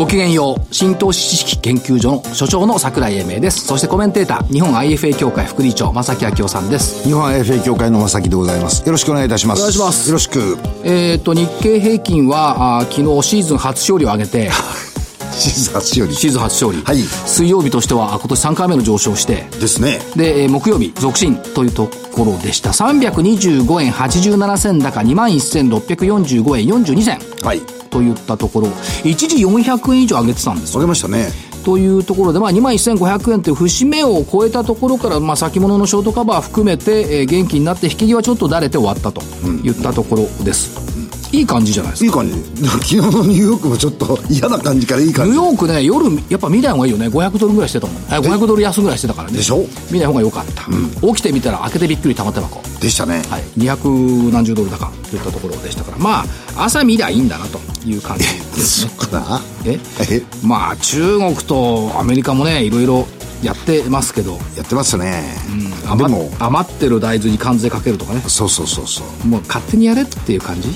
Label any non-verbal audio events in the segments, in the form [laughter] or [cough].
ごきげんよう。新投資知識研究所の所長の桜井英明です。そしてコメンテーター日本 IFA 協会副理事長正木明夫さんです。日本 IFA 協会の正木でございます。よろしくお願いいたします。お願いしますよろしく。えっ、と日経平均はあー昨日シーズン初勝利を挙げて [laughs] シーズン初勝利。シーズン初勝利、はい。水曜日としてはあ今年3回目の上昇して。ですね。で、えー木曜日、続伸というところでした。325円87銭高、21,645円42銭。はいといったところ、一時400円以上上げてたんですよ。わけましたねというところで、まあ、21,500円という節目を超えたところから、まあ、先物のショートカバー含めて、えー元気になって、引き際ちょっとだれて終わったといったところです。いい感じじゃないですか。いい感じ [laughs] 昨日のニューヨークもちょっと嫌な感じからいいニュ感じーヨークね、夜、やっぱ見ない方がいいよね。500ドルぐらいしてたもん。え500ドル安ぐらいしてたからね。でしょ？見ない方が良かった。起きてみたら開けてびっくり玉手箱。でしたね、はい、200何十ドル高といったところでしたから、まあ、朝見りゃいいんだなという感じですね。え？え？まあ、中国とアメリカもね、いろいろやってますけど、やってますね、で余も余ってる大豆に関税かけるとかね、そうそうそうそう。もう勝手にやれっていう感じ？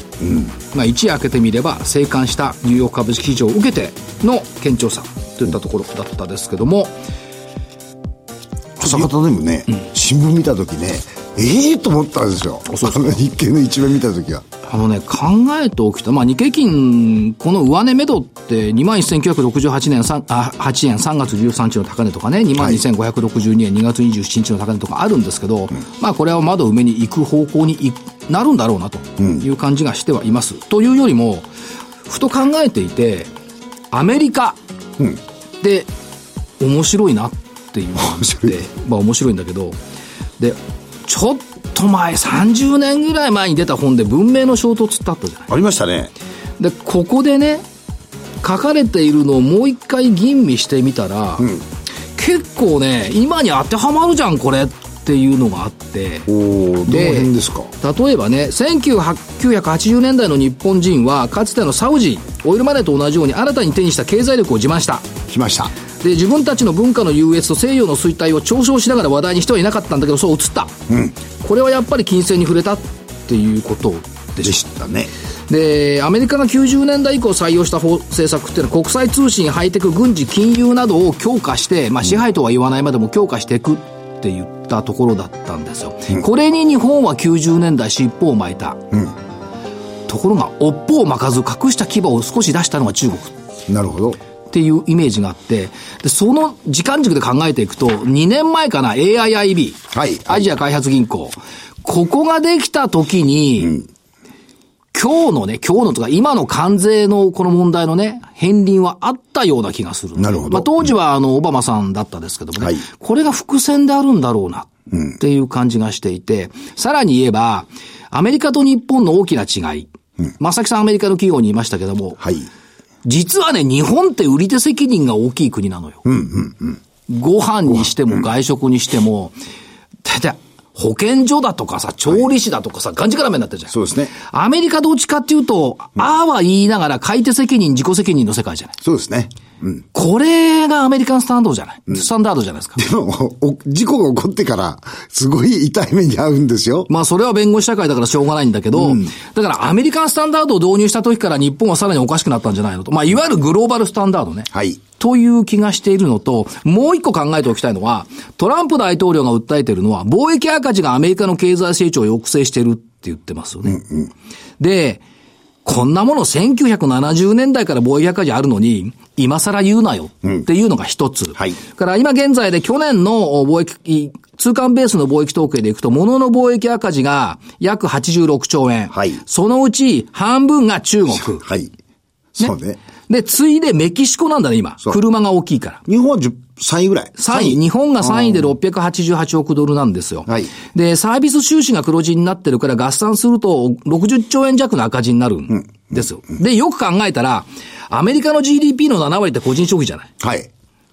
まあ、一夜明けてみれば、生還したニューヨーク株式市場を受けての堅調さといったところだったですけども、朝方でもね、新聞見た時ねええと思ったんですよ。そうそう日経の一面見た時は。あのね、考えておきた、まあ、日経金、この上値目処って、21,968年3、あ、8円3月13日の高値とかね、22,562円2月27日の高値とかあるんですけど、まあ、これは窓埋めに行く方向にいなるんだろうなという感じがしてはいます。というよりも、ふと考えていて、アメリカで面白いなっていう。のがあって、まあ面白いんだけど、で、ちょっと前、30年ぐらい前に出た本で文明の衝突ってあったじゃない。ありましたねで、ここでね、書かれているのをもう一回吟味してみたら、結構ね、今に当てはまるじゃん、これっていうのがあって。おおどので辺ですか？例えばね、1980年代の日本人は、かつてのサウジ、オイルマネーと同じように新たに手にした経済力を自慢した。来ましたで、自分たちの文化の優越と西洋の衰退を嘲笑しながら話題にしてはいなかったんだけど、そう映った。これはやっぱり金銭に触れたっていうことででししたねで、アメリカが90年代以降採用した法政策っていうのは国際通信、ハイテク、軍事、金融などを強化して、まあ支配とは言わないまでも強化していくって言ったところだったんですよ。これに日本は90年代尻尾を巻いた。ところが、尾っぽを巻かず隠した牙を少し出したのが中国。なるほどっていうイメージがあって、で、その時間軸で考えていくと、2年前かな、AIIB、はい。アジア開発銀行。ここができた時に、今日のね、今日のとか、今の関税のこの問題のね、片鱗はあったような気がする。なるほど。まあ、当時はあの、オバマさんだったですけどもね、はい。これが伏線であるんだろうな、っていう感じがしていて、さらに言えば、アメリカと日本の大きな違い。正木さんアメリカの企業にいましたけども、はい実はね、日本って売り手責任が大きい国なのよ。ご飯にしても外食にしても、だいたい保健所だとかさ、調理師だとかさ、がんじがらめになってるじゃん。そうですねアメリカどっちかっていうと、ああは言いながら買い手責任、自己責任の世界じゃない。そうですねうんこれがアメリカンスタンダードじゃない？スタンダードじゃないですか。でもお事故が起こってからすごい痛い目に遭うんですよまあそれは弁護士社会だからしょうがないんだけど、だからアメリカンスタンダードを導入した時から日本はさらにおかしくなったんじゃないのと。まあいわゆるグローバルスタンダードね。はいという気がしているのと、もう一個考えておきたいのは、トランプ大統領が訴えているのは、貿易赤字がアメリカの経済成長を抑制しているって言ってますよね。で、こんなもの1970年代から貿易赤字あるのに、今更言うなよっていうのが一つ。はいから今現在で去年の貿易、通関ベースの貿易統計でいくと、物の貿易赤字が約86兆円。はいそのうち半分が中国。[laughs] はいそうねで、次いでメキシコなんだね、今。車が大きいから。日本は10 3位ぐらい3位。日本が3位で688億ドルなんですよ。はいで、サービス収支が黒字になってるから合算すると60兆円弱の赤字になるんですよ。で、よく考えたら、アメリカの GDP の7割って個人消費じゃない？はい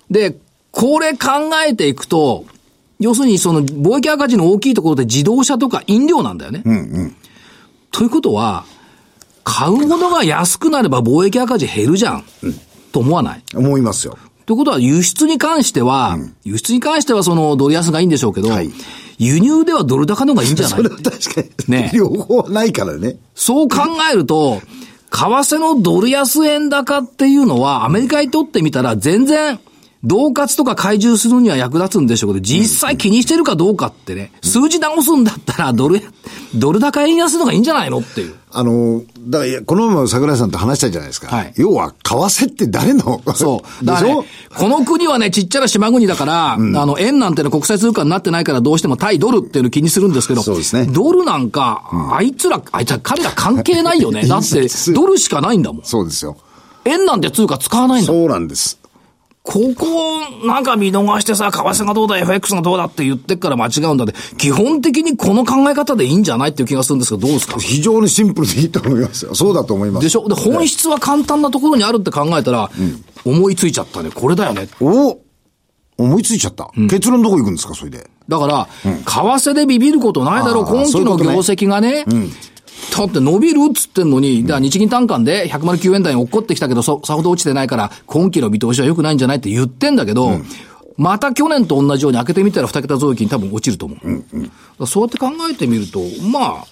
で、これ考えていくと、要するにその貿易赤字の大きいところで自動車とか飲料なんだよね。ということは、買うものが安くなれば貿易赤字減るじゃん。と思わない？思いますよ。ということは、輸出に関しては、輸出に関してはそのドル安がいいんでしょうけど、はい輸入ではドル高の方がいいんじゃない？[laughs] それは確かに。ね両方はないからね。そう考えると、為替のドル安円高っていうのは、アメリカにとってみたら全然、同活とか怪獣するには役立つんでしょうけど、実際気にしてるかどうかってね、数字直すんだったら、ドル、[laughs] ドル高円安の方がいいんじゃないのっていう。あの、だからこの前も桜井さんと話したじゃないですか。はい要は、為替って誰の？そう。[laughs] だからね、この国はね、ちっちゃな島国だから、あの、円なんてのは国際通貨になってないからどうしても対ドルっていうのを気にするんですけど、そうですねドルなんか、あいつら、あいつら、彼ら関係ないよね。[laughs] だって、ドルしかないんだもん。そうですよ。円なんて通貨使わないんだ。そうなんです。ここをなんか見逃してさ、為替がどうだ、FX がどうだって言ってっから間違うんだって、基本的にこの考え方でいいんじゃないっていう気がするんですけど、どうですか？非常にシンプルでいいと思いますよ。そうだと思います。でしょ？で、本質は簡単なところにあるって考えたら、思いついちゃったね。これだよね。お思いついちゃった。結論どこ行くんですか、それで？だから、為替でビビることないだろう、今期の業績がね。だって伸びるっつってんのに、だ日銀単価で109円台に落っこってきたけど、そさほど落ちてないから、今期の見通しは良くないんじゃないって言ってんだけど、また去年と同じように開けてみたら2桁増益に多分落ちると思う。だからそうやって考えてみると、まあ、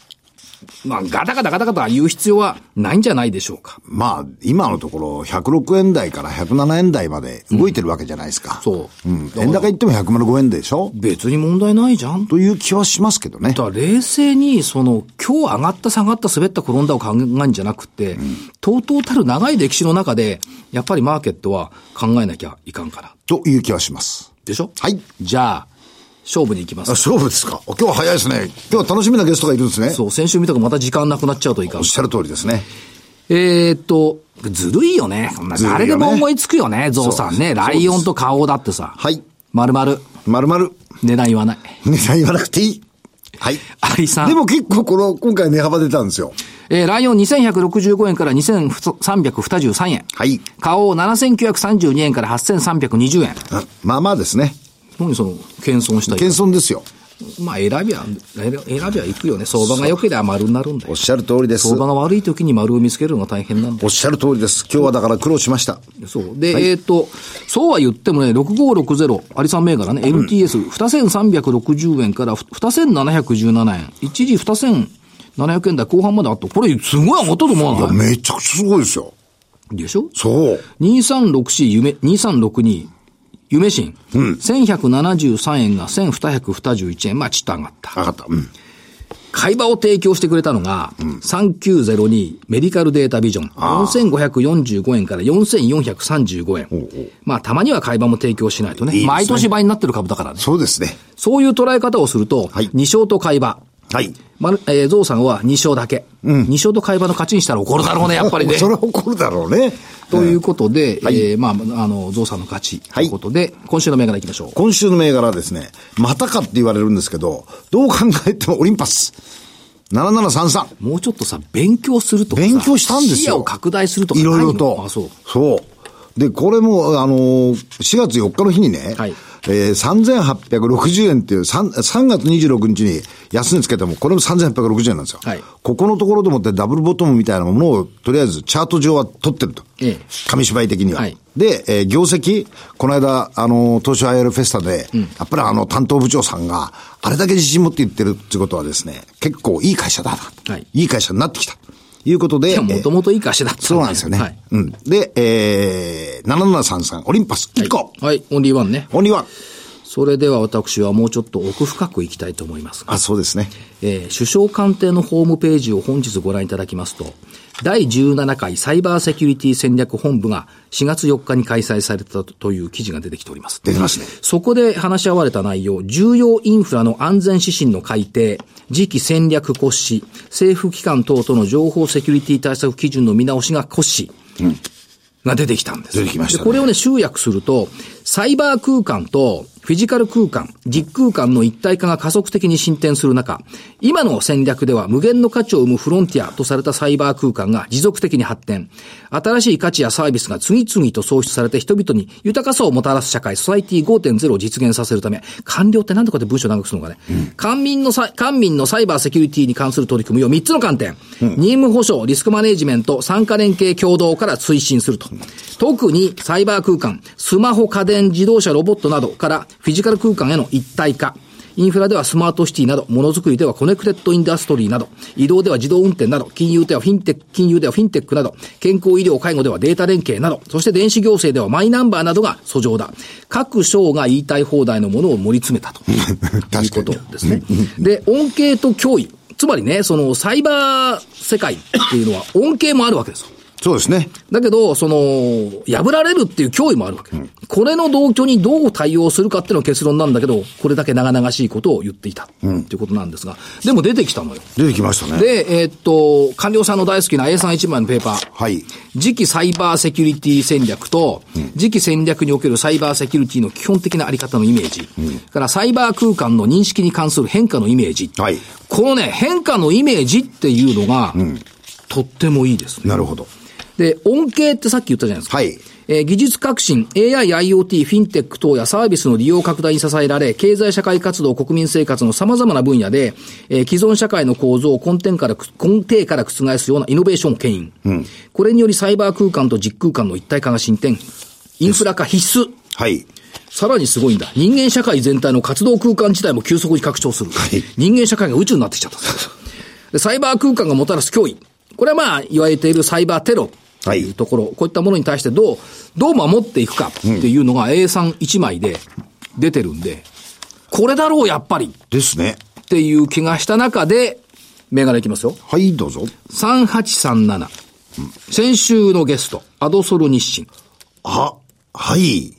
まあ、ガタガタガタガタ言う必要はないんじゃないでしょうか。まあ、今のところ、106円台から107円台まで動いてるわけじゃないですか。そううん。円高言っても105円でしょ？別に問題ないじゃん。という気はしますけどね。だ冷静に、その、今日上がった下がった滑った転んだを考えるんじゃなくて、とうとうたる長い歴史の中で、やっぱりマーケットは考えなきゃいかんから。という気はします。でしょ？はい。じゃあ、勝負に行きまあす。勝負ですか。今日は早いですね。今日は楽しみなゲストがいるんですね。そう、先週見たくまた時間なくなっちゃうといかんおっ。しゃる通りですね。えーっと、ずるいよね。こんな誰でも思いつくよね、ゾウさんね。ライオンと顔だってさ。はい。まるまる。まるまる。値段言わない。値段言わなくていい。はい。アリさん。でも結構この、今回値幅出たんですよ。えーライオン2165円から2323円。はい。顔7932円から8320円。あまあまあですね。何その、謙遜したり。謙遜ですよ。まあ、選びは、選びは行くよね。相場が良ければ丸になるんだよ。おっしゃる通りです。相場が悪い時に丸を見つけるのが大変なんだよ。おっしゃる通りです。今日はだから苦労しました。そう。で、えっ、と、そうは言ってもね、6560、アリさん銘柄ね、MTS、2360円から2717円。一時2700円台後半まであった。これ、すごい上がったと思わない？めちゃくちゃすごいですよ。でしょ？そう。2364夢、2362、夢新。1173円が1221円。まあ、ちょっと上がった。上がった。うん。買い場を提供してくれたのが、3902メディカルデータビジョン。4545円から4435円。まあ、たまには買い場も提供しないとね。いいですね毎年倍になってる株だからね。そうですね。そういう捉え方をすると、はい2勝と買い場。はい。まる、えー、ゾウさんは2勝だけ。2勝と買い場の勝ちにしたら怒るだろうね、[laughs] やっぱりね。それは怒るだろうね。[laughs] ということで、はいえーまあ、あの、ゾウさんの勝ち。とはいいうことで、今週の銘柄いきましょう。今週の銘柄はですね、またかって言われるんですけど、どう考えてもオリンパス。7733。もうちょっとさ、勉強するとかさ勉強したんですよ視野を拡大するとかいろいろと。あ、そう。そう。で、これも、あのー、4月4日の日にね、はいえー、3860円っていう、3, 3月26日に安値つけても、これも3860円なんですよ。はいここのところでもってダブルボトムみたいなものを、とりあえずチャート上は取ってると。ええ紙芝居的には。はいで、えー業績、この間、あのー、東証 IR フェスタで、やっぱりあの、担当部長さんが、あれだけ自信持って言ってるってことはですね、結構いい会社だな。はいいい会社になってきた。ということで、もともといい会社だった、そうなんですよね。はい。うん。で、えー、7733、オリンパス、1個、はい、オンリーワンね。オンリーワン。それでは私はもうちょっと奥深くいきたいと思いますが、あ、そうですね。えー首相官邸のホームページを本日ご覧いただきますと、第17回サイバーセキュリティ戦略本部が4月4日に開催されたという記事が出てきております。出てますね。そこで話し合われた内容、重要インフラの安全指針の改定、次期戦略骨子、政府機関等との情報セキュリティ対策基準の見直しが骨子。が出てきたんです。出てきましたねでこれをね、集約すると、サイバー空間とフィジカル空間、実空間の一体化が加速的に進展する中、今の戦略では無限の価値を生むフロンティアとされたサイバー空間が持続的に発展。新しい価値やサービスが次々と創出されて人々に豊かさをもたらす社会、ソサイティ5.0を実現させるため、官僚って何とかで文章長くするのかね。うん、官民のサ官民のサイバーセキュリティに関する取り組みを3つの観点、うん、任務保障、リスクマネジメント、参加連携共同から推進すると。特にサイバー空間、スマホ、家電、自動車、ロボットなどからフィジカル空間への一体化。インフラではスマートシティなど、ものづくりではコネクテッドインダストリーなど、移動では自動運転など、金融ではフィンテック、金融ではフィンテックなど、健康医療介護ではデータ連携など、そして電子行政ではマイナンバーなどが俎上だ。各省が言いたい放題のものを盛り詰めたと。[laughs] いうことですね。で、恩恵と脅威。つまりね、そのサイバー世界っていうのは恩恵もあるわけですよ。そうですね。だけど、その、破られるっていう脅威もあるわけ。うん、これの同居にどう対応するかっていうのが結論なんだけど、これだけ長々しいことを言っていた。うん、っていうことなんですが、でも出てきたのよ。出てきましたね。で、えー、っと、官僚さんの大好きな A31 枚のペーパー。はい。次期サイバーセキュリティ戦略と、うん、次期戦略におけるサイバーセキュリティの基本的なあり方のイメージ。うん、からサイバー空間の認識に関する変化のイメージ。はい。このね、変化のイメージっていうのが、うん、とってもいいですね。なるほど。で、恩恵ってさっき言ったじゃないですか。はい。えー、技術革新、AI、IoT、フィンテック等やサービスの利用拡大に支えられ、経済社会活動、国民生活の様々な分野で、えー、既存社会の構造を根底から、根底から覆すようなイノベーションを牽引。うん、これによりサイバー空間と実空間の一体化が進展。インフラ化必須。はい。さらにすごいんだ。人間社会全体の活動空間自体も急速に拡張する。はい、人間社会が宇宙になってきちゃった。[laughs] でサイバー空間がもたらす脅威。これはまあ、言われているサイバーテロ。というところ、はい、こういったものに対してどう、どう守っていくかっていうのが A31 枚で出てるんで、これだろう、やっぱり。ですね。っていう気がした中で、銘柄いきますよ。はい、どうぞ。3837。うん、先週のゲスト、アドソル日清。あ、はい。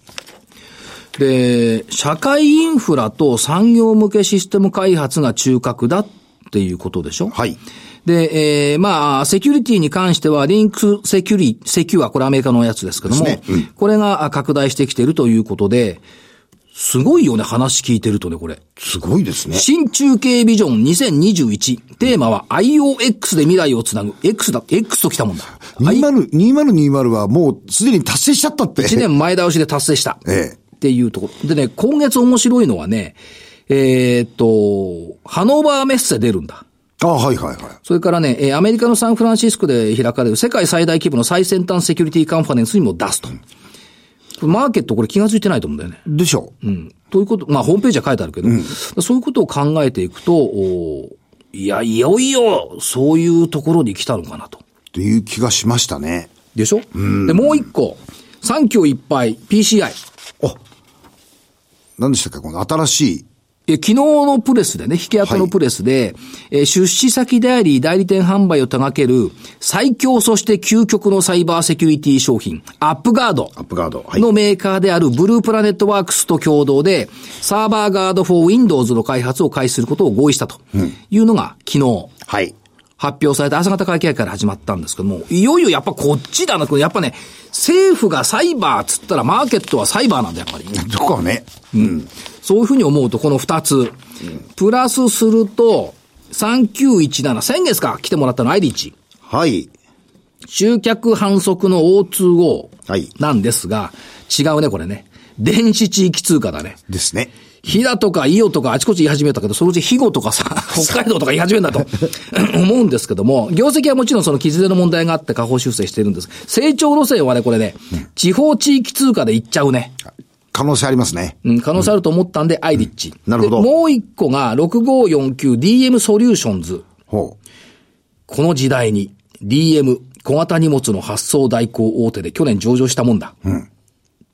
で、社会インフラと産業向けシステム開発が中核だっていうことでしょはい。で、えー、まあ、セキュリティに関しては、リンクセキュリ、セキュア、これアメリカのやつですけども、ねうん、これが拡大してきているということで、すごいよね、話聞いてるとね、これ。すごいですね。新中継ビジョン2021。テーマは IOX で未来をつなぐ。X だ、X と来たもんだ。20、2020はもうすでに達成しちゃったって。1年前倒しで達成した。ええ。っていうところ。でね、今月面白いのはね、えー、っと、ハノーバーメッセ出るんだ。あはいはいはい。それからね、えアメリカのサンフランシスコで開かれる世界最大規模の最先端セキュリティカンファレンスにも出すと。うん、マーケットこれ気が付いてないと思うんだよね。でしょう。うん。ということ、まあホームページは書いてあるけど、うん、そういうことを考えていくと、おいや、いよいよ、そういうところに来たのかなと。という気がしましたね。でしょ？うん。で、もう一個、三強いっぱい PCI。あ、何でしたっけ？この新しいえ昨日のプレスでね、引き跡のプレスで、はい、え出資先であり代理店販売を手掛ける最強そして究極のサイバーセキュリティ商品、 AppGuard。AppGuard。のメーカーである Blue Planet-works と共同で、 Server Guard for Windows の開発を開始することを合意したというのが昨日。はい。発表された朝方会計から始まったんですけども、いよいよやっぱこっちだな、やっぱね、政府がサイバーっつったらマーケットはサイバーなんだ、やっぱり。どこね。うん。そういうふうに思うと、この二つ。うん、プラスすると、3917、先月か来てもらったのアイリッチ。はい。集客反則の O2O なんですが、はい、違うね、これね。電子地域通貨だね。ですね。飛騨とか伊予とかあちこち言い始めたけど、そのうち肥後とかさ、北海道とか言い始めたと [laughs] 思うんですけども、業績はもちろんその傷の問題があって下方修正してるんです。成長路線はね、これね、地方地域通貨でいっちゃうね。可能性ありますね。うん、可能性あると思ったんで、アイリッチ。なるほど。もう一個が 6549DM ソリューションズ。ほう。この時代に DM 小型荷物の発送代行大手で去年上場したもんだ。うん。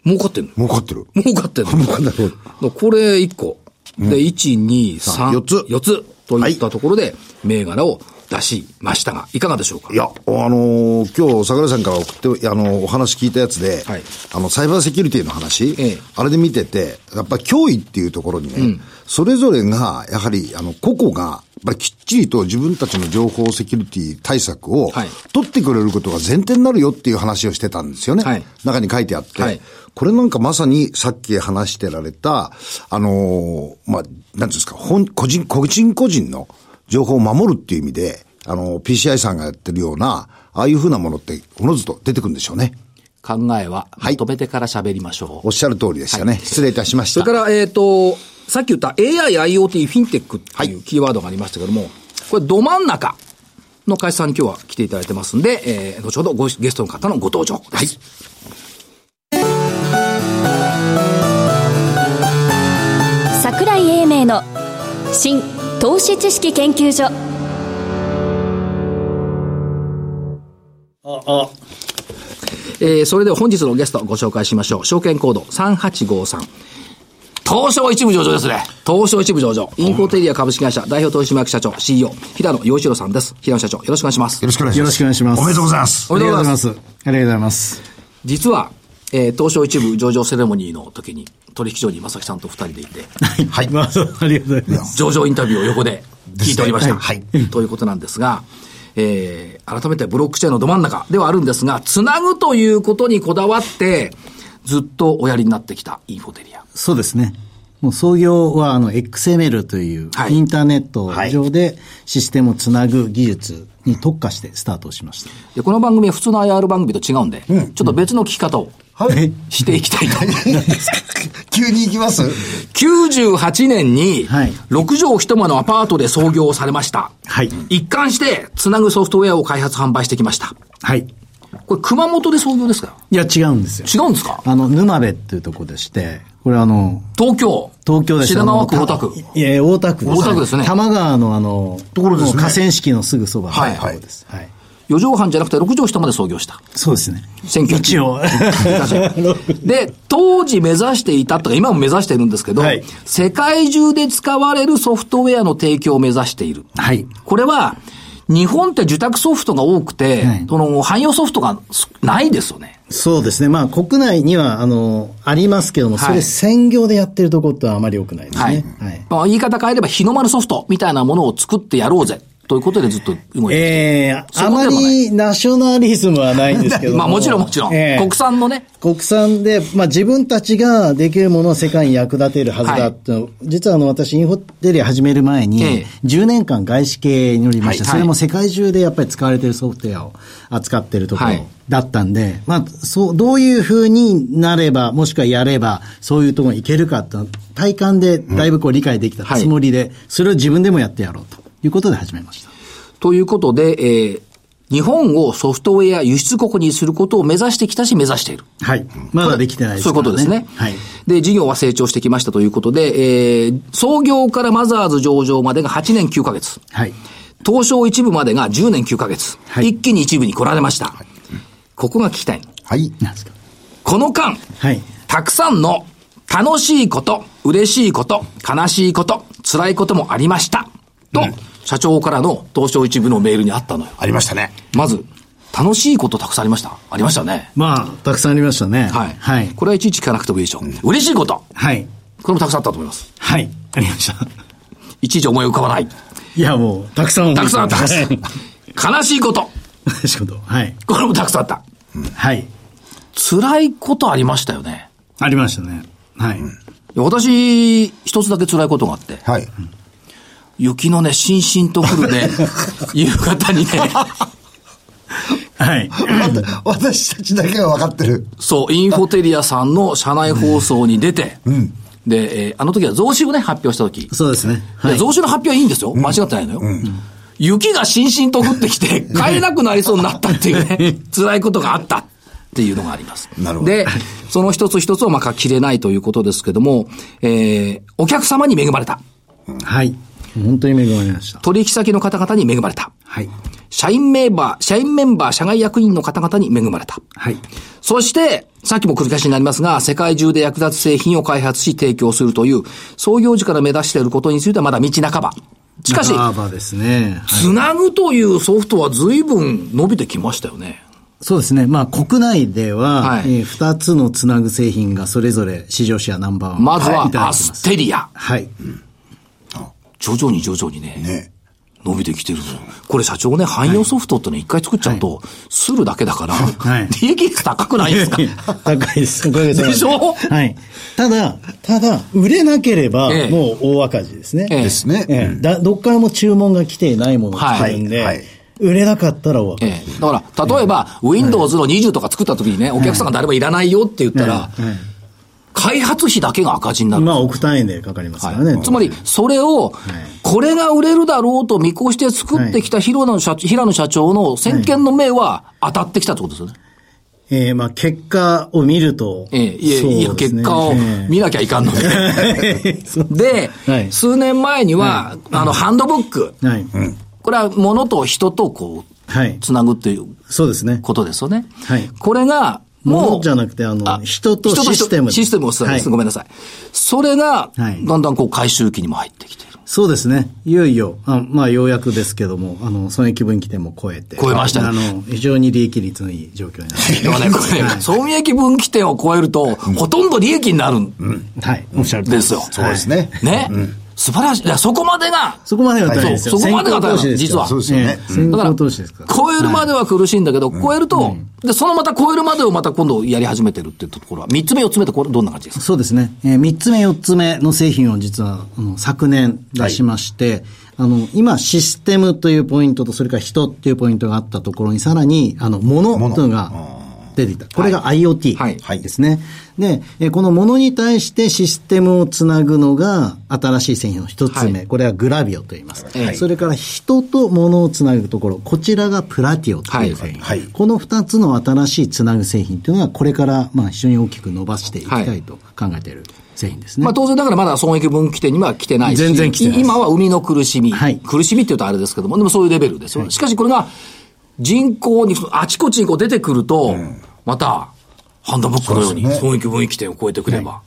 儲かってんの？儲かってる。儲かってる。儲かってる。これ1個。で、1、2、3。4つ。4つ。といったところで、銘柄を出しましたが、いかがでしょうか？いや、あのー今日、桜井さんから送って、あの、お話聞いたやつで、はい。あの、サイバーセキュリティの話、ええ。あれで見てて、やっぱり脅威っていうところにね、それぞれが、やはり、あの、個々が、やっぱりきっちりと自分たちの情報セキュリティ対策をはい。取ってくれることが前提になるよっていう話をしてたんですよね。はい。中に書いてあって、はい。これなんかまさにさっき話してられた、あのーまあ、なんていうんですか、本、個人、個人個人の情報を守るっていう意味で、あの、PCI さんがやってるような、ああいうふうなものって、おのずと出てくるんでしょうね。考えは、まとめてから喋りましょう。おっしゃる通りでしたね。失礼いたしました。それから、えっ、と、さっき言った AI、IoT、フィンテックっていうキーワードがありましたけども、これど真ん中の会社さんに今日は来ていただいてますんで、えー、後ほどごゲストの方のご登場です。桜井英明の新投資知識研究所えー、それでは本日のゲストご紹介しましょう。証券コード3853。東証一部上場ですね。東証一部上場。インフォテリア株式会社代表取締役社長 CEO、平野洋一郎さんです。平野社長、よろしくお願いしますよ。ろしくお願いします。よろしくお願いしますおめでとうございます。おめでとうございます。ありがとうございます。ありがとうございます。実は、えー、東証一部上場セレモニーの時に、取引所に正木さんと二人でいて、はい。まあ、ありがとうございます。上場インタビューを横で聞いておりました。ですねということなんですが、えー、改めてブロックチェーンのど真ん中ではあるんですが、つなぐということにこだわって、ずっとおやりになってきたインフォテリア。そうですね。もう創業は、あの、XML というはい、インターネット上でシステムをつなぐ技術に特化してスタートをしました。で、この番組は普通の IR 番組と違うんで、ちょっと別の聞き方をはい。していきたいと。[laughs] 急に行きます？98年にはい、6畳一間のアパートで創業されました。はい。一貫して、つなぐソフトウェアを開発販売してきました。はい。これ、熊本で創業ですか？いや、違うんですよ。違うんですか？あの、沼部っていうところでして、これあの、東京。東京です品川区大田区。いや、大田区です。大田区ですね多摩川のあの、ところですね河川敷のすぐそばのはいところです。はい。4畳半じゃなくて6畳下まで創業した。そうですね。1900一応。で、当時目指していたとか、今も目指しているんですけど、はい世界中で使われるソフトウェアの提供を目指している。はい。これは、日本って受託ソフトが多くて、はいその、汎用ソフトがないですよね。そうですね。まあ、国内には、あの、ありますけども、はいそれ専業でやってるところってあまり多くないですはい。ね。はい。まあ、言い方変えれば、日の丸ソフトみたいなものを作ってやろうぜ。ということでずっと動いてええあまりナショナリズムはないんですけど [laughs] まあもちろんもちろん。ええ国産のね。国産で、まあ自分たちができるものを世界に役立てるはずだって、実はあの私インフォテリア始める前に、ええ。10年間外資系におりまして、はいそれも世界中でやっぱり使われているソフトウェアを扱っているところはい。だったんで、まあそう、どういうふうになれば、もしくはやれば、そういうところに行けるかって体感でだいぶこう理解できたつもりで、それを自分でもやってやろうということで始めました。ということで、えー日本をソフトウェア輸出国にすることを目指してきたし、目指している。はい。まだできてないですそういうことですね。はい。で、事業は成長してきましたということで、えー創業からマザーズ上場までが8年9ヶ月。はい。東証一部までが10年9ヶ月。はい一気に一部に来られました。ここが聞きたい。はい。なんですか。この間、はい。たくさんの楽しいこと、嬉しいこと、悲しいこと、辛いこともありました。と、社長からの東証一部のメールにあったのよ。ありましたね。まず、楽しいことたくさんありました？ありましたね。まあ、たくさんありましたね。はい。はい。これはいちいち聞かなくてもいいでしょう。嬉しいこと。はい。これもたくさんあったと思います。はい。ありました。いちいち思い浮かばない。いや、もう、たくさんたくさんあった。はい悲しいこと。仕事。はい。これもたくさんあった。はい。辛いことありましたよね。ありましたね。はい。私、一つだけ辛いことがあって、はい。雪のね、しんしんと降るね、[laughs] 夕方にね、はい。私たちだけが分かってる。そう、インフォテリアさんの社内放送に出て、で、えーあの時は増資をね、発表した時、そうですね。はい。で増資の発表はいいんですよ。間違ってないのよ。雪がしんしんと降ってきて、買えなくなりそうになったっていうね、[laughs] 辛いことがあったっていうのがあります。なるほどで、その一つ一つをまあ書ききれないということですけども、えーお客様に恵まれた。はい。本当に恵まれました。取引先の方々に恵まれた。はい。社員メンバー、社員メンバー、社外役員の方々に恵まれた。はい。そして、さっきも繰り返しになりますが、世界中で役立つ製品を開発し提供するという、創業時から目指していることについてはまだ道半ば。しかし、長幅ですね。はいつなぐというソフトは随分伸びてきましたよね。そうですね。まあ、国内では、はいえー二つのつなぐ製品がそれぞれ市場シェアナンバーワン。まずはいアステリア。はい。徐々に徐々にね、ね。伸びてきてるの。これ社長ね、汎用ソフトってね、一回作っちゃうと、するだけだから、はい利益率高くないですか？[laughs] 高いです。でしょ？はい。ただ、ただ、売れなければ、ええもう大赤字ですね。ええですね。ええだどっからも注文が来ていないものを作るんで、はいはい売れなかったら大赤字。ええ。だから、例えば、Windows の20とか作った時にね、お客さんが誰もいらないよって言ったら、開発費だけが赤字になる。まあ、億単位でかかりますからね。はい、つまり、それを、これが売れるだろうと見越して作ってきた平野社長平野社長の先見の明は当たってきたってことですよね。ええまあ、結果を見ると。ええ、いや、いや、そうですね結果を見なきゃいかんので。ええ [laughs] そうで、はい数年前には、あの、ハンドブック。はい。これは物と人とこう、はい。つなぐっていうそうですね。ことですよね。はいこれが、もう、物じゃなくて、あの、あ人とシステム。システムを伝えます、はいごめんなさい。それが、はいだんだんこう回収期にも入ってきている。そうですね。いよいよ、あまあ、ようやくですけども、あの、損益分岐点も超えて。超えましたねあの、非常に利益率のいい状況になってでもね、これ、損益分岐点を超えると、ほとんど利益になるんはい。おっしゃるですよ。そうですね。ね。素晴らしい。いや、そこまでが、そこまでが大変ですよ。そこまでが大変実は。そうですよね。ええ先行投資ですから。超えるまでは苦しいんだけど、超えると、で、そのまた超えるまでをまた今度やり始めてるっていうところは、三つ目、四つ目ってこれどんな感じですか？そうですね。えー、3つ目、4つ目の製品を実は、あの昨年出しまして、あの、今、システムというポイントと、それから人っていうポイントがあったところに、さらに、あの、物というのが出てきた。これがはい IoT ですね。で、えーこの物に対してシステムをつなぐのが、新しい製品の一つ目。はいこれはグラビオと言います。はいそれから人と物をつなぐところ、こちらがプラティオという製品。はいはいこの二つの新しいつなぐ製品というのは、これから、まあ、非常に大きく伸ばしていきたいと考えている製品ですね。まあ当然だからまだ損益分岐点には来てないし、全然来てない今は生みの苦しみ、はい苦しみって言うとあれですけども、でもそういうレベルですよ。しかしこれが人口にあちこちにこう出てくると、またハンドブックのように損益分岐点を超えてくれば。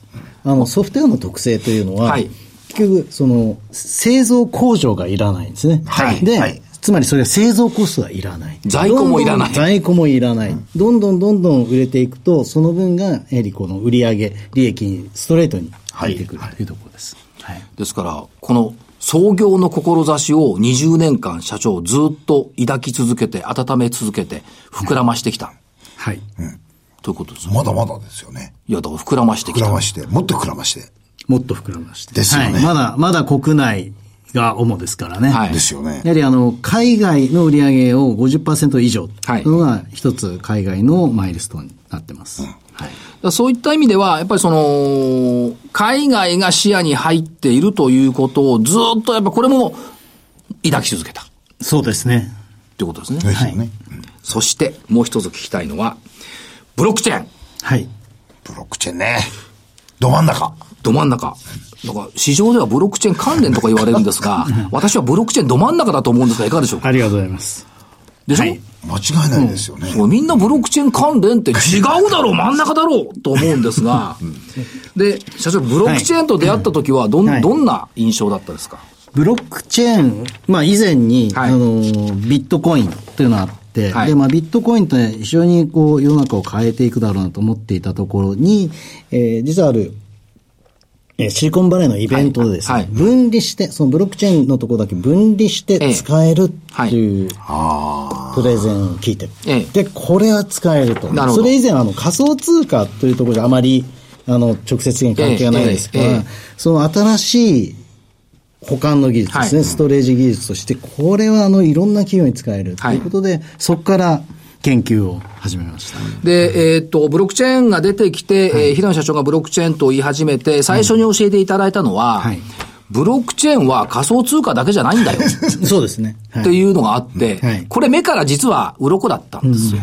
あの、ソフトウェアの特性というのは、はい結局、その、製造工場がいらないんですね。で、はいはいつまりそれは製造コストがいらない。在庫もいらない在庫もいらない。どんどんどんどん売れていくと、その分が、やはりこの売上利益にストレートに入ってくるというところです。はい。ですから、この創業の志を20年間社長ずっと抱き続けて、温め続けて、膨らましてきた。はい。ということですよ。まだまだですよね。いや、だから膨らましてきた。膨らまして、もっと膨らまして。もっと膨らまして。ですよねはい。まだ、まだ国内が主ですからね。はいですよねや。はりあの、海外の売り上げを50%以上とはいいうのが一つ海外のマイルストーンになってます。はい。だからそういった意味では、やっぱりその、海外が視野に入っているということをずっとやっぱこれも抱き続けた。そうですね。ということですね。ですよね。そして、もう一つ聞きたいのは、ブロックチェーン。はい。ブロックチェーンね。ど真ん中。ど真ん中。だから、市場ではブロックチェーン関連とか言われるんですが、[laughs] 私はブロックチェーンど真ん中だと思うんですが、いかがでしょうか？ありがとうございます。でしょ、はい。間違いないですよね。もうみんなブロックチェーン関連って違うだろう、真ん中だろうと思うんですが、[laughs] で、社長、ブロックチェーンと出会った時はどん、はい。どんな印象だったですか？ブロックチェーン、まあ以前に、はい。あの、ビットコインというのがあって、はい。で、まあビットコインって非常にこう世の中を変えていくだろうなと思っていたところに、えー実はある、えーシリコンバレーのイベントでですね、はいはい。分離して、そのブロックチェーンのところだけ分離して使えるっていう、プレゼンを聞いてる。ええで、これは使えると。なるそれ以前、あの、仮想通貨というところじゃあまり、あの、直接的に関係がないですから、ええええその新しい保管の技術ですね、はい。ストレージ技術として、これはあの、いろんな企業に使えるということで、そこから研究を始めました。で、えーっと、ブロックチェーンが出てきて、えー平野社長がブロックチェーンと言い始めて、最初に教えていただいたのは、はいブロックチェーンは仮想通貨だけじゃないんだよ。[laughs] そうですね。はいっていうのがあって、はいこれ目から実は鱗だったんですよ。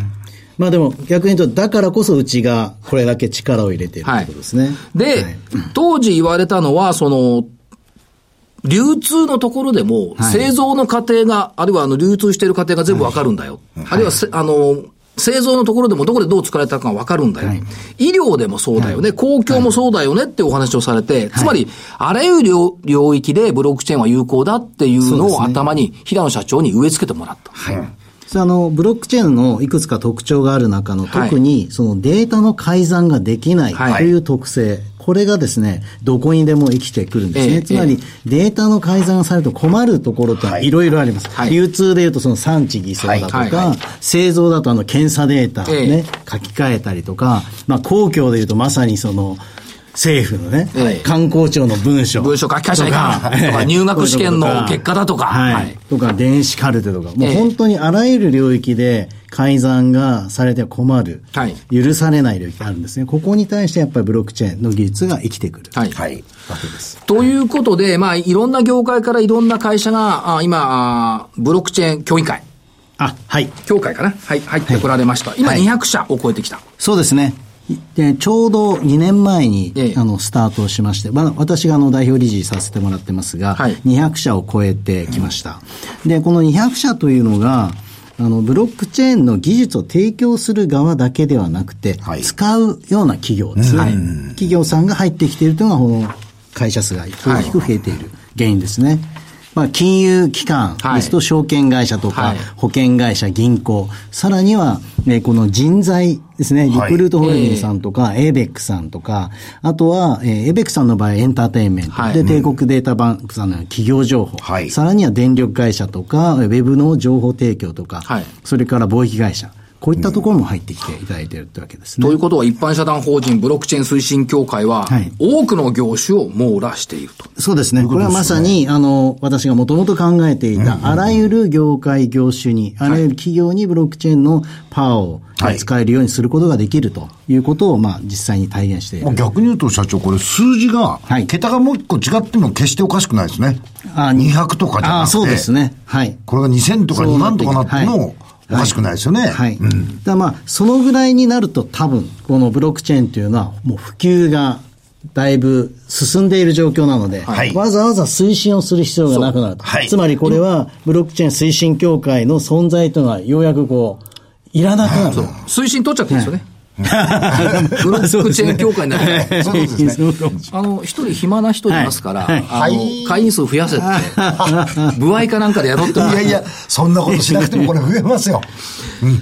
まあでも逆に言うと、だからこそうちがこれだけ力を入れているということですね。で、はい当時言われたのは、その、流通のところでも、はい。製造の過程が、あるいはあの流通している過程が全部わかるんだよ。あるいはせ、あの、製造のところでもどこでどう作られたかがわかるんだよ、はい。医療でもそうだよね、公共もそうだよねってお話をされて、つまり、あらゆる領領域でブロックチェーンは有効だっていうのを頭に、平野社長に植え付けてもらった。それあの、ブロックチェーンのいくつか特徴がある中の、はい。特にそのデータの改ざんができないはい。という特性、これがですね、どこにでも生きてくるんですね。ええつまり、データの改ざんがされると困るところってい。ろいろあります。はい。流通でいうとその産地偽装だとか、はいはい製造だとあの検査データをね、え書き換えたりとか、まあ公共でいうとまさにその、政府のね、ええ観光庁の文書。文書書き換えちゃいかんとか入学試験の結果だとかはい。はいとか、電子カルテとか、もうええ本当にあらゆる領域で改ざんがされては困る、はい許されない領域があるんですね。ここに対してやっぱりブロックチェーンの技術が生きてくる。はい。はい。わけです。ということで、まあ、いろんな業界からいろんな会社が、あ今、あブロックチェーン協議会、あ、はい。協会かな？はい、入ってこられました。今はい200社を超えてきた。そうですね。でちょうど2年前に、ええ。あのスタートをしまして、まあ、私があの代表理事させてもらってますが、はい。200社を超えてきました。で、この200社というのが、あの、ブロックチェーンの技術を提供する側だけではなくて、はい。使うような企業ですね、企業さんが入ってきているというのが、この会社数が大きく増えている原因ですね。まあ、金融機関ですと、証券会社とか、はい。保険会社、銀行、さらには、ね、この人材ですね、リはい。クルートホールディングスさんとか、エーベックさんとか、あとは、えーエーベックさんの場合、エンターテインメント、はい。で、帝国データバンクさんの企業情報、はい。さらには電力会社とか、ウェブの情報提供とか、はい。それから貿易会社、こういったところも入ってきていただいているってわけですね。ということは、一般社団法人ブロックチェーン推進協会ははい、多くの業種を網羅していると。そうですね。これはまさに、あの、私がもともと考えていた、あらゆる業界、業種に、あらゆる企業にブロックチェーンのパワーをはい使えるようにすることができるということを、まあ、実際に体現しているまあ。逆に言うと社長、これ数字がは、い桁がもう一個違っても決しておかしくないですね。あ200とかじゃなくて。ああ、そうですね。はい。これが2000とか2万とかなってはいも、おかしくないですよね。はい。だからまあ、そのぐらいになると多分、このブロックチェーンというのは、もう普及がだいぶ進んでいる状況なので、はいわざわざ推進をする必要がなくなると。はいつまりこれは、ブロックチェーン推進協会の存在というのは、ようやくこう、いらなくなる。推進取っちゃってるんですよね。ブロックチェーン協会になって。そうですね。あの、一人暇な人いますから、はい。あのはい。会員数増やせって、[laughs] 部合かなんかでやろうって。いやいや、そんなことしなくてもこれ増えますよ。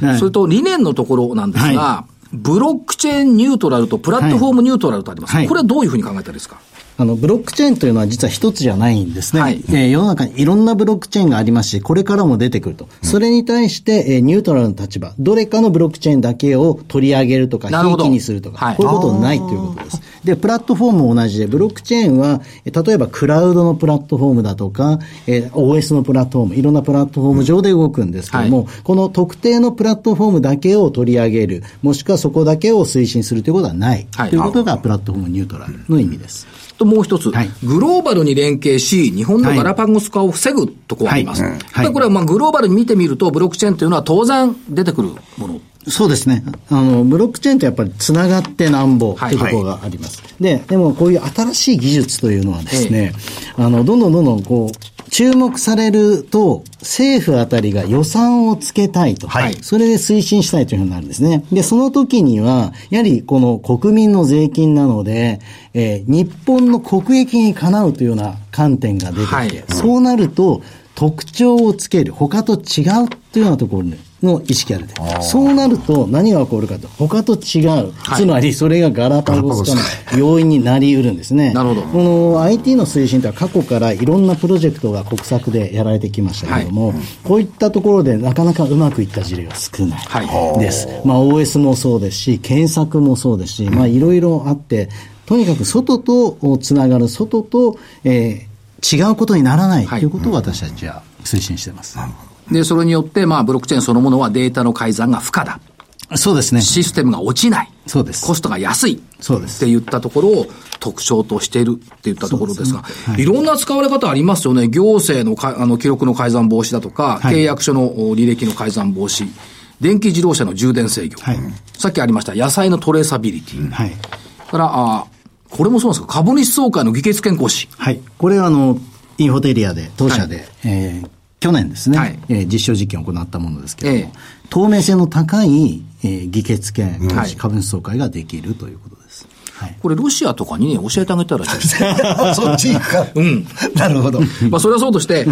はい。それと理念のところなんですが、はブロックチェーンニュートラルとプラットフォームニュートラルとあります。はい。これはどういうふうに考えたらいいですか？あの、ブロックチェーンというのは実は一つじゃないんですね。はいえー世の中にいろんなブロックチェーンがありますし、これからも出てくると。それに対して、えーニュートラルの立場、どれかのブロックチェーンだけを取り上げるとか、ひいきにするとか、はいこういうことないということです。で、プラットフォームも同じで、ブロックチェーンは、えー例えばクラウドのプラットフォームだとか、えー OS のプラットフォーム、いろんなプラットフォーム上で動くんですけども、はこの特定のプラットフォームだけを取り上げる、もしくはそこだけを推進するということはない。はいということがプラットフォームニュートラルの意味です。ともう一つ、はいグローバルに連携し、日本のガラパゴス化を防ぐとこあります。はいうんやっぱりこれはまあグローバルに見てみると、ブロックチェーンというのは当然出てくるもの。そうですね。あの、ブロックチェーンってやっぱりつながってなんぼはいというところがあります。で、でもこういう新しい技術というのはですね、あの、どんどんどんどんこう、注目されると、政府あたりが予算をつけたいと。はいそれで推進したいというふうになるんですね。で、その時には、やはりこの国民の税金なので、えー日本の国益にかなうというような観点が出てきて、はいそうなると、特徴をつける、他と違うというようなところの意識が出てそうなると何が起こるかと、他と違う、はい。つまりそれがガラパゴス化の要因になり得るんですね。なるほど。この IT の推進というのは過去からいろんなプロジェクトが国策でやられてきましたけれども、こういったところでなかなかうまくいった事例が少ない。はい。です。まあ OS もそうですし、検索もそうですし、まあいろいろあって、とにかく外とつながる、外と、えー違うことにならないとはいいうことを私たちは推進してます。で、それによって、まあ、ブロックチェーンそのものはデータの改ざんが不可だ。そうですね。システムが落ちない。そうですコストが安い。そうですって言ったところを特徴としているって言ったところですが、すねはいい、ろんな使われ方ありますよね。行政のかあの記録の改ざん防止だとか、はい契約書のお履歴の改ざん防止、電気自動車の充電制御、はいさっきありました野菜のトレーサビリティ、はい。からあこれもそうなんですか、株主総会の議決権行使。はい。これはあの、インフォテリアで、当社で、えー去年ですね、はい。えー実証実験を行ったものですけれども、ええ。透明性の高い、えー議決権、はい。株主総会ができるということです。はい。これロシアとかにね、教えてあげたらいいです。よ [laughs] そっち行くか。うん。[laughs] なるほど。まあ、それはそうとして、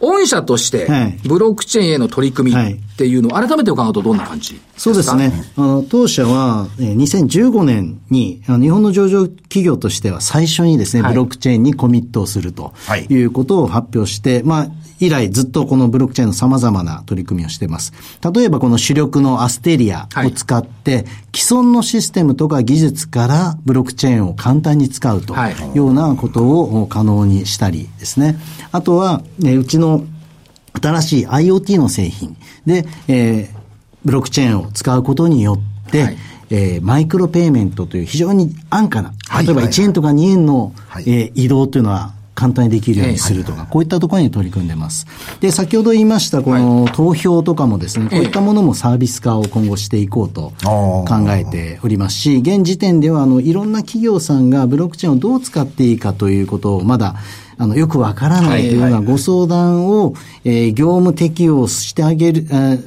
御社としてはい、ブロックチェーンへの取り組みっていうのを改めて伺うとどんな感じそうですね。あの、当社は、えー2015年に、日本の上場企業としては最初にですね、はいブロックチェーンにコミットをするとはいいうことを発表して、まあ、以来ずっとこのブロックチェーンの様々な取り組みをしています。例えばこの主力のアステリアを使って、既存のシステムとか技術からブロックチェーンを簡単に使うとはいいうようなことを可能にしたりですね。あとは、ねうちの新しい IoT の製品で、えーブロックチェーンを使うことによって、はい。えーマイクロペイメントという非常に安価な、例えばはい。はい1円とか2円の、はい。えー移動というのは簡単にできるようにするとか、こういったところに取り組んでます。で、先ほど言いました、この投票とかもですね、こういったものもサービス化を今後していこうと考えておりますし、現時点では、あの、いろんな企業さんがブロックチェーンをどう使っていいかということをまだ、あの、よくわからないというようなご相談を、えー業務適用してあげる、えー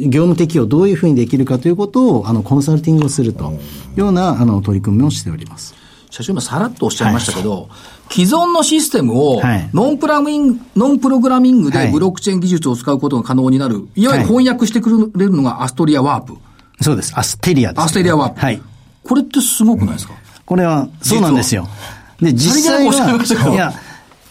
業務適用どういうふうにできるかということを、あの、コンサルティングをするというような、あの、取り組みをしております。社長今さらっとおっしゃいましたけど、既存のシステムをはいノンプラミング、ノンプログラミングではいブロックチェーン技術を使うことが可能になる、いわゆる翻訳してくれるのが ASTERIA Warp。そうです。アステリアです、 ASTERIA Warp。はい。これってすごくないですか、これは、そうなんですよ。で、実際は、いや、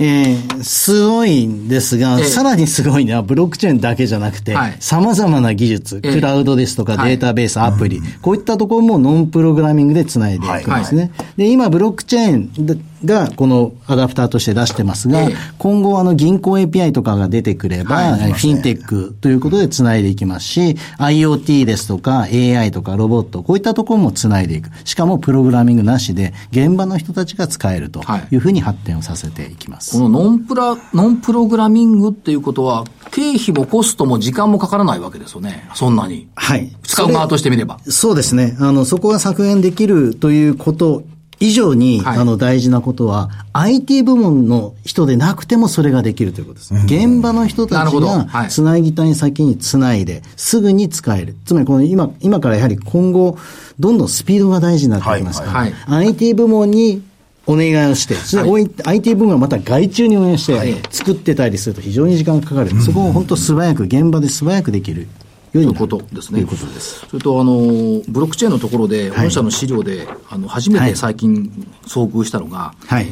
えーすごいんですが、ええ。さらにすごいのはブロックチェーンだけじゃなくてはい、様々な技術、ええ。クラウドですとかはい。データベース、アプリ、こういったところもノンプログラミングで繋いでいくんですね。で、今、ブロックチェーンがこのアダプターとして出してますが、ええ今後あの銀行 API とかが出てくれば、はいフィンテックということで繋いでいきますし、IoT ですとか AI とかロボット、こういったところも繋いでいく。しかもプログラミングなしで、現場の人たちが使えるというふうに発展をさせていきます。このノンプラ、ノンプログラミングっていうことは、経費もコストも時間もかからないわけですよね。そんなに。はい。使う側としてみれば。そうですね。あの、そこが削減できるということ以上に、はい。あの、大事なことは、IT 部門の人でなくてもそれができるということです。現場の人たちが、い。つなぎたい先につないで、すぐに使える。つまり、この今、今からやはり今後、どんどんスピードが大事になってきますから、はい。IT 部門にお願いをして、それで、はい IT 部門がまた外注に応援して、はい。作ってたりすると非常に時間がかかる。そこを本当素早く、現場で素早くできるいうことですね。ということです。それと、あの、ブロックチェーンのところで、はい御社の資料で、あの、初めて最近遭遇したのが、はい。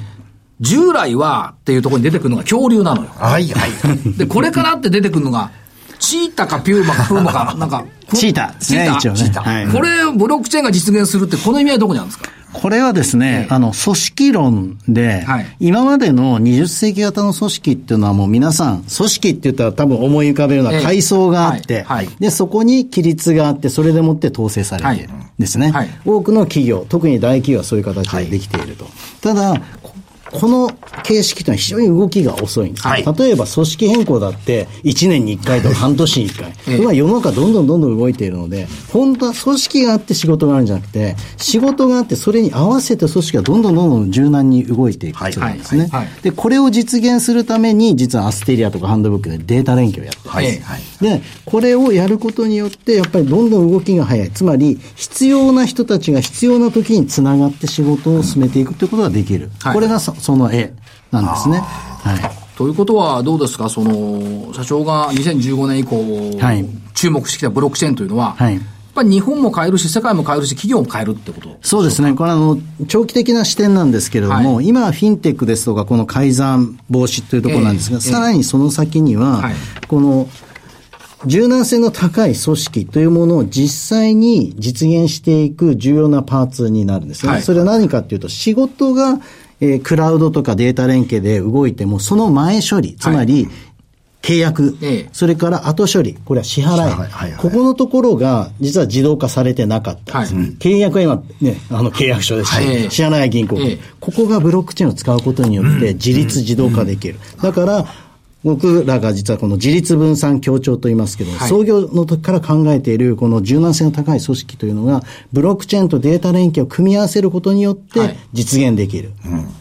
従来はっていうところに出てくるのが恐竜なのよ。はいはい。で、これからって出てくるのが、チータかピューマかプーマか、なんか、チータですねチータ一応ね。チータはい。これ、ブロックチェーンが実現するって、この意味合いどこにあるんですか？これはですね、あの、組織論で、はい。今までの20世紀型の組織っていうのはもう皆さん、組織って言ったら多分思い浮かべるのええ。は階層があって、で、そこに規律があって、それでもって統制されている。んですね、はい。多くの企業、特に大企業はそういう形でできていると。ただ、ここの形式というのは非常に動きが遅いんです、はい例えば組織変更だって1年に1回とか半年に1回。ええ今世の中どんどんどんどん動いているので、本当は組織があって仕事があるんじゃなくて、仕事があってそれに合わせて組織がどんどんどんどん柔軟に動いていく必要なんですね。はいはいはいで、これを実現するために、実はアステリアとかハンドブックでデータ連携をやってる。はいええはい。で、これをやることによって、やっぱりどんどん動きが早い。つまり、必要な人たちが必要な時につながって仕事を進めていくということができる。はいこれがそその絵なんですね。はい。ということは、どうですか、その、社長が2015年以降、はい。注目してきたブロックチェーンというのは、はい。やっぱり日本も変えるし、世界も変えるし、企業も変えるってことそうですね。これはあの、長期的な視点なんですけれども、はい。今はフィンテックですとか、この改ざん防止というところなんですが、ええさらにその先には、はい。この、柔軟性の高い組織というものを実際に実現していく重要なパーツになるんですね。はい。それは何かというと、仕事が、えークラウドとかデータ連携で動いても、その前処理、つまり、契約、ええ。それから後処理、これは支払い。支払いはいはい。ここのところが、実は自動化されてなかった。んです。はい契約は今、ね、あの契約書ですし、はい。支払いは銀行、ええ。ここがブロックチェーンを使うことによって自立自動化できる。だから、僕らが実はこの自立分散協調と言いますけど、はい創業の時から考えているこの柔軟性の高い組織というのが、ブロックチェーンとデータ連携を組み合わせることによってはい実現できる、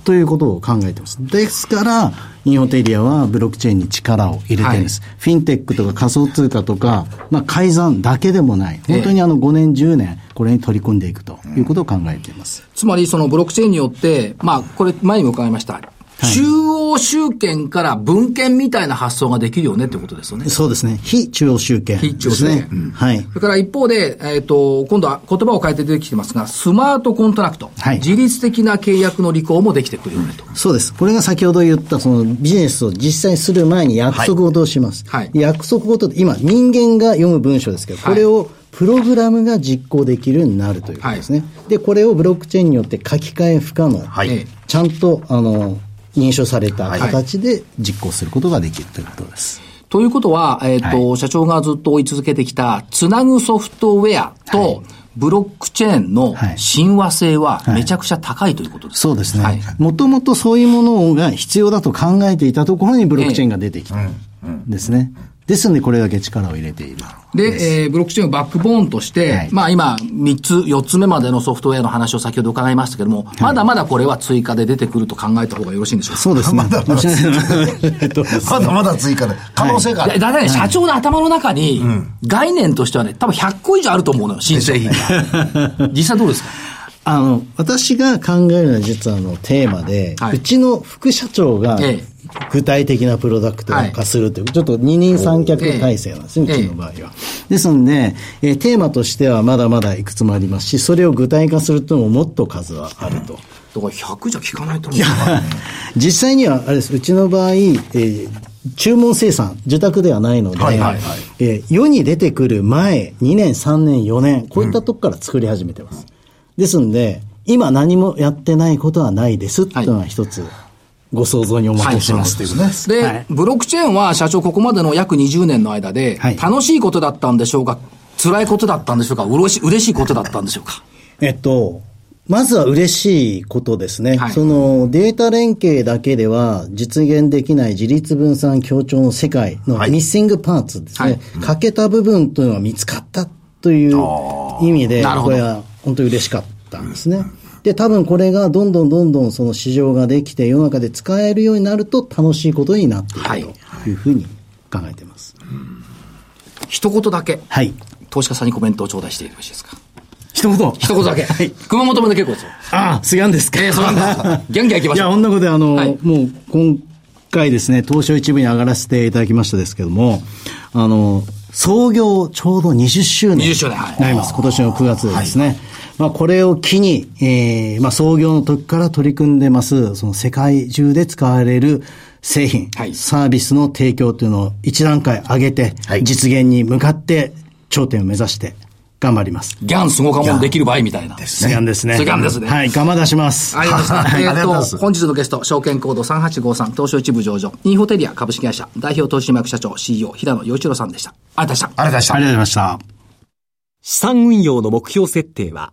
ということを考えています。ですから、インホテリアはブロックチェーンに力を入れてるんです。フィンテックとか仮想通貨とか、まあ改ざんだけでもない、本当にあの5年、10年、これに取り組んでいくということを考えています。つまりそのブロックチェーンによって、まあ、これ前にも伺いました。中央集権から文献みたいな発想ができるよねってことですよね。そうですね。非中央集権非中央集ですね。権はい。それから一方で、えっ、と、今度は言葉を変えて出てきてますが、スマートコントラクト。はい自律的な契約の履行もできてくるよねと。そうです。これが先ほど言った、そのビジネスを実際する前に約束事をします。はい約束事って、今、人間が読む文章ですけど、はいこれをプログラムが実行できるようになるということですね。で、これをブロックチェーンによって書き換え不可能。はい。ええちゃんと、あの、認証された形で実行することができるということです。ということは、えっ、と、社長がずっと追い続けてきた、つなぐソフトウェアと、ブロックチェーンのはい親和性はめちゃくちゃ高いということです。そうですはいね。もともとそういうものが必要だと考えていたところにブロックチェーンが出てきた。ですね。ですので、これだけ力を入れている。で、えーブロックチェーンをバックボーンとして、はいまあ今、3つ、4つ目までのソフトウェアの話を先ほど伺いましたけども、まだまだこれは追加で出てくると考えた方がよろしいんでしょうか？そうですね。まだまだえっとまだまだ追加で。可能性がある。だだってね、社長の頭の中に、概念としてはね、多分100個以上あると思うのよ、新製品が。[laughs] 実際どうですか？あの、私が考えるのは実はあのテーマで、はいうちの副社長がええ具体的なプロダクト化するという、ちょっと二人三脚体制なんですね、ええうちの場合は。ですので、えーテーマとしてはまだまだいくつもありますし、それを具体化するとももっと数はあると。だから100じゃ効かないと思う。[laughs] 実際には、あれです、うちの場合、えー注文生産、受託ではないので、はいはいはいえー世に出てくる前、2年、3年、4年、こういったとこから作り始めてます。ですんで、今何もやってないことはないですっていうのは一つ、ご想像にお任せします。ということです。で、はい。ブロックチェーンは社長ここまでの約20年の間で、はい。楽しいことだったんでしょうか辛いことだったんでしょうか嬉しい嬉しいことだったんでしょうか。えっと、まずは嬉しいことですね。はい。そのデータ連携だけでは実現できない自立分散協調の世界のはい。ミッシングパーツですね。はい。欠けた部分というのが見つかったという意味で、これは本当に嬉しかったんですね。で、多分これがどんどんどんどんその市場ができて世の中で使えるようになると楽しいことになっていはいくというふうに考えています。一言だけ、はい。投資家さんにコメントを頂戴してよろしいですか？一言。一言だけ。はい。熊本まで結構ですよ。ああ、すがんですか？えーそうなんですギャンギャン行きましょういや、こんなことで、あの、はいもう、今回ですね、東証一部に上がらせていただきましたですけども、あの、創業ちょうど20周年。20周年はいになります。今年の9月でですね。まあ、これを機に、えー、まあ、創業の時から取り組んでます、その世界中で使われる製品、はいサービスの提供というのを一段階上げて、はい実現に向かって頂点を目指して頑張ります。ギャンすごかもんできる場合みたいな。すがんですね。すがんですねはい、頑張出します。ありがとうございます。はいありがとうございえっと、ます本日のゲスト、証券コード3853、東証一部上場、インホテリア株式会社、代表取締役社長、CEO、平野洋一郎さんでした。ありがとうございました。ありがとうございましたありがとうございました。資産運用の目標設定は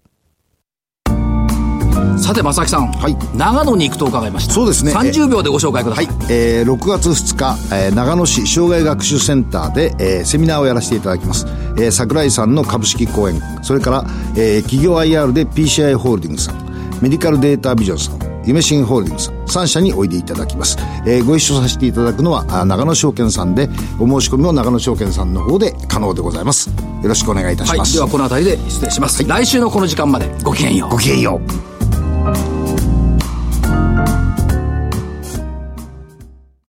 さて、正木さん。はい長野に行くと伺いました。そうですね30秒でご紹介くださ。はいい、えー6月2日、えー長野市障害学習センターで、えーセミナーをやらせていただきます。えー桜井さんの株式講演、それから、えー企業 IR で PCI ホールディングスさん、メディカルデータビジョンさん、夢新ホールディングス3社においでいただきます。えーご一緒させていただくのは、あ長野証券さんで、お申し込みも長野証券さんの方で可能でございます。よろしくお願いいたしはい。ます。ではこの辺りで失礼します。来週のこの時間までごきげんよう。ごきげんよう。Bye.